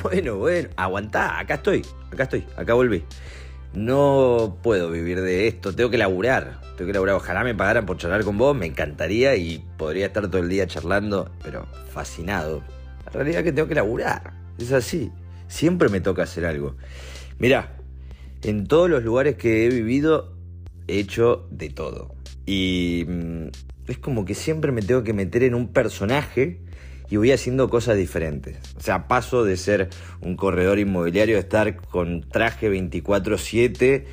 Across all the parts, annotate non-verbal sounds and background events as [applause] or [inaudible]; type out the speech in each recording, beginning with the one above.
[laughs] Bueno, bueno, aguantá, acá estoy, acá estoy, acá volví. No puedo vivir de esto, tengo que laburar, tengo que laburar. Ojalá me pagaran por charlar con vos, me encantaría y podría estar todo el día charlando, pero fascinado. La realidad es que tengo que laburar, es así. Siempre me toca hacer algo. Mirá, en todos los lugares que he vivido he hecho de todo. Y mm, es como que siempre me tengo que meter en un personaje y voy haciendo cosas diferentes. O sea, paso de ser un corredor inmobiliario, estar con traje 24/7,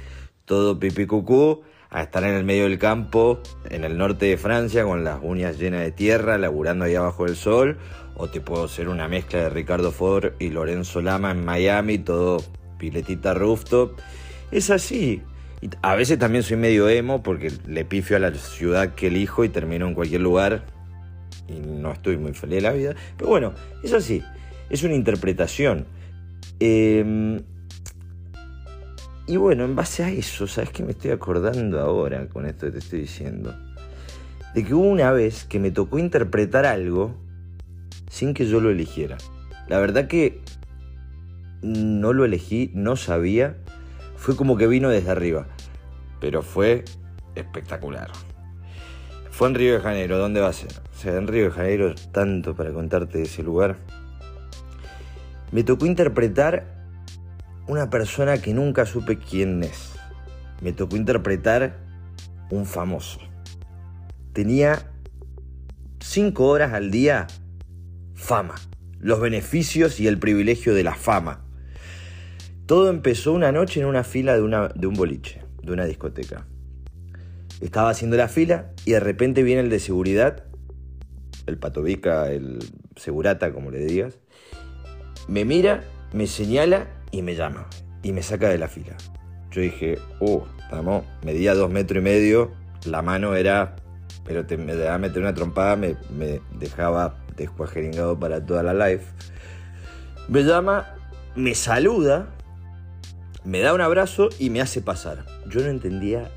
todo pipí cucú, a estar en el medio del campo, en el norte de Francia, con las uñas llenas de tierra, laburando ahí abajo del sol. O te puedo ser una mezcla de Ricardo Ford y Lorenzo Lama en Miami, todo piletita rooftop. Es así. A veces también soy medio emo porque le pifio a la ciudad que elijo y termino en cualquier lugar y no estoy muy feliz de la vida. Pero bueno, es así. Es una interpretación. Em, y bueno, en base a eso, ¿sabes qué me estoy acordando ahora con esto que te estoy diciendo? De que hubo una vez que me tocó interpretar algo sin que yo lo eligiera. La verdad que no lo elegí, no sabía. Fue como que vino desde arriba. Pero fue espectacular. Fue en Río de Janeiro, ¿dónde va a ser? O sea, en Río de Janeiro, tanto para contarte de ese lugar. Me tocó interpretar una persona que nunca supe quién es. Me tocó interpretar un famoso. Tenía cinco horas al día fama, los beneficios y el privilegio de la fama. Todo empezó una noche en una fila de, una, de un boliche, de una discoteca. Estaba haciendo la fila y de repente viene el de seguridad, el patovica, el segurata, como le digas, me mira, me señala y me llama y me saca de la fila. Yo dije, uh, estamos, medía dos metros y medio, la mano era, pero te, me dejaba meter una trompada, me, me dejaba descuajeringado para toda la life. Me llama, me saluda me da un abrazo y me hace pasar. Yo no entendía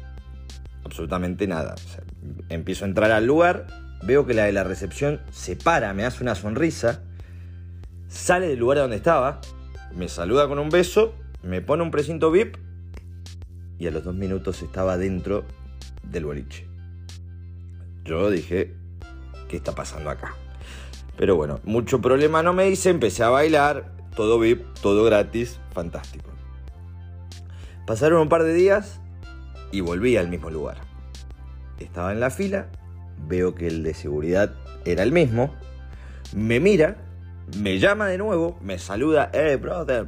absolutamente nada. empiezo a entrar al lugar, veo que la de la recepción se para, me hace una sonrisa, sale del lugar donde estaba, me saluda con un beso, me pone un precinto VIP y a los dos minutos estaba dentro del boliche. Yo dije, ¿qué está pasando acá? Pero bueno, mucho problema no me hice, empecé a bailar, todo VIP, todo gratis, fantástico. Pasaron un par de días y volví al mismo lugar. Estaba en la fila, veo que el de seguridad era el mismo, me mira, me llama de nuevo, me saluda, hey brother,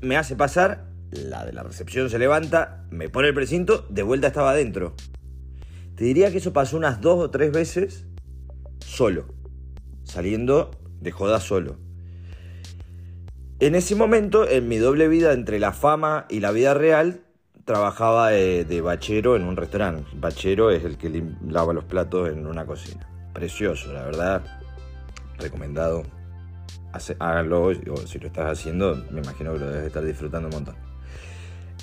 me hace pasar, la de la recepción se levanta, me pone el precinto, de vuelta estaba adentro. Te diría que eso pasó unas dos o tres veces solo, saliendo de joda solo. En ese momento, en mi doble vida entre la fama y la vida real, trabajaba de, bachero en un restaurante. Bachero es el que lava los platos en una cocina. Precioso, la verdad. Recomendado. háganlo, o si lo estás haciendo, me imagino que lo debes estar disfrutando un montón.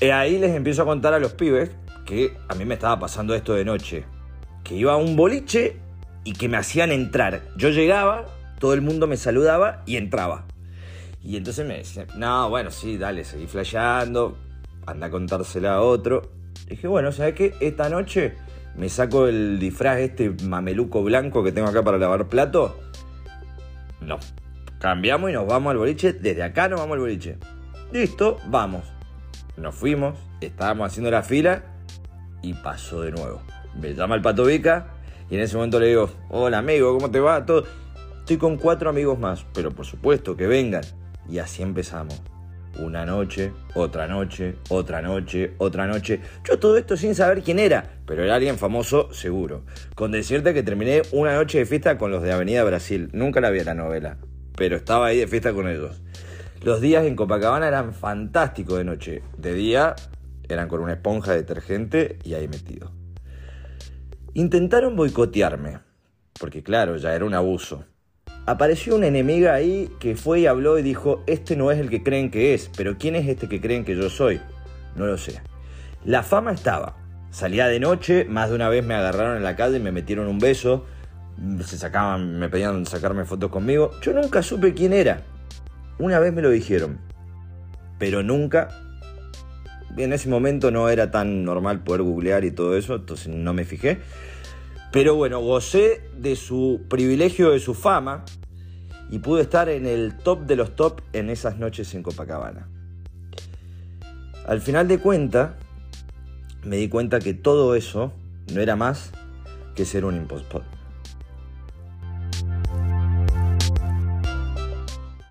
Y ahí les empiezo a contar a los pibes que a mí me estaba pasando esto de noche. Que iba a un boliche y que me hacían entrar. Yo llegaba, todo el mundo me saludaba y entraba. Y entonces me decía, no, bueno, sí, dale, seguí flasheando, anda a contársela a otro. dije, bueno, ¿sabes qué? Esta noche me saco el disfraz este mameluco blanco que tengo acá para lavar plato. No, cambiamos y nos vamos al boliche. Desde acá nos vamos al boliche. Listo, vamos. Nos fuimos, estábamos haciendo la fila y pasó de nuevo. Me llama el pato Vica y en ese momento le digo, hola amigo, ¿cómo te va? Todo. Estoy con cuatro amigos más, pero por supuesto que vengan. Y así empezamos. Una noche, otra noche, otra noche, otra noche. Yo todo esto sin saber quién era, pero era alguien famoso seguro. Con decirte que terminé una noche de fiesta con los de Avenida Brasil. Nunca la vi la novela, pero estaba ahí de fiesta con ellos. Los días en Copacabana eran fantásticos de noche. De día eran con una esponja de detergente y ahí metido. Intentaron boicotearme, porque claro, ya era un abuso apareció una enemiga ahí que fue y habló y dijo, este no es el que creen que es, pero ¿quién es este que creen que yo soy? No lo sé. La fama estaba. Salía de noche, más de una vez me agarraron en la calle y me metieron un beso, se sacaban, me pedían sacarme fotos conmigo. Yo nunca supe quién era. Una vez me lo dijeron, pero nunca. En ese momento no era tan normal poder googlear y todo eso, entonces no me fijé. Pero bueno, gocé de su privilegio, de su fama, y pude estar en el top de los top en esas noches en Copacabana. Al final de cuenta, me di cuenta que todo eso no era más que ser un impostor.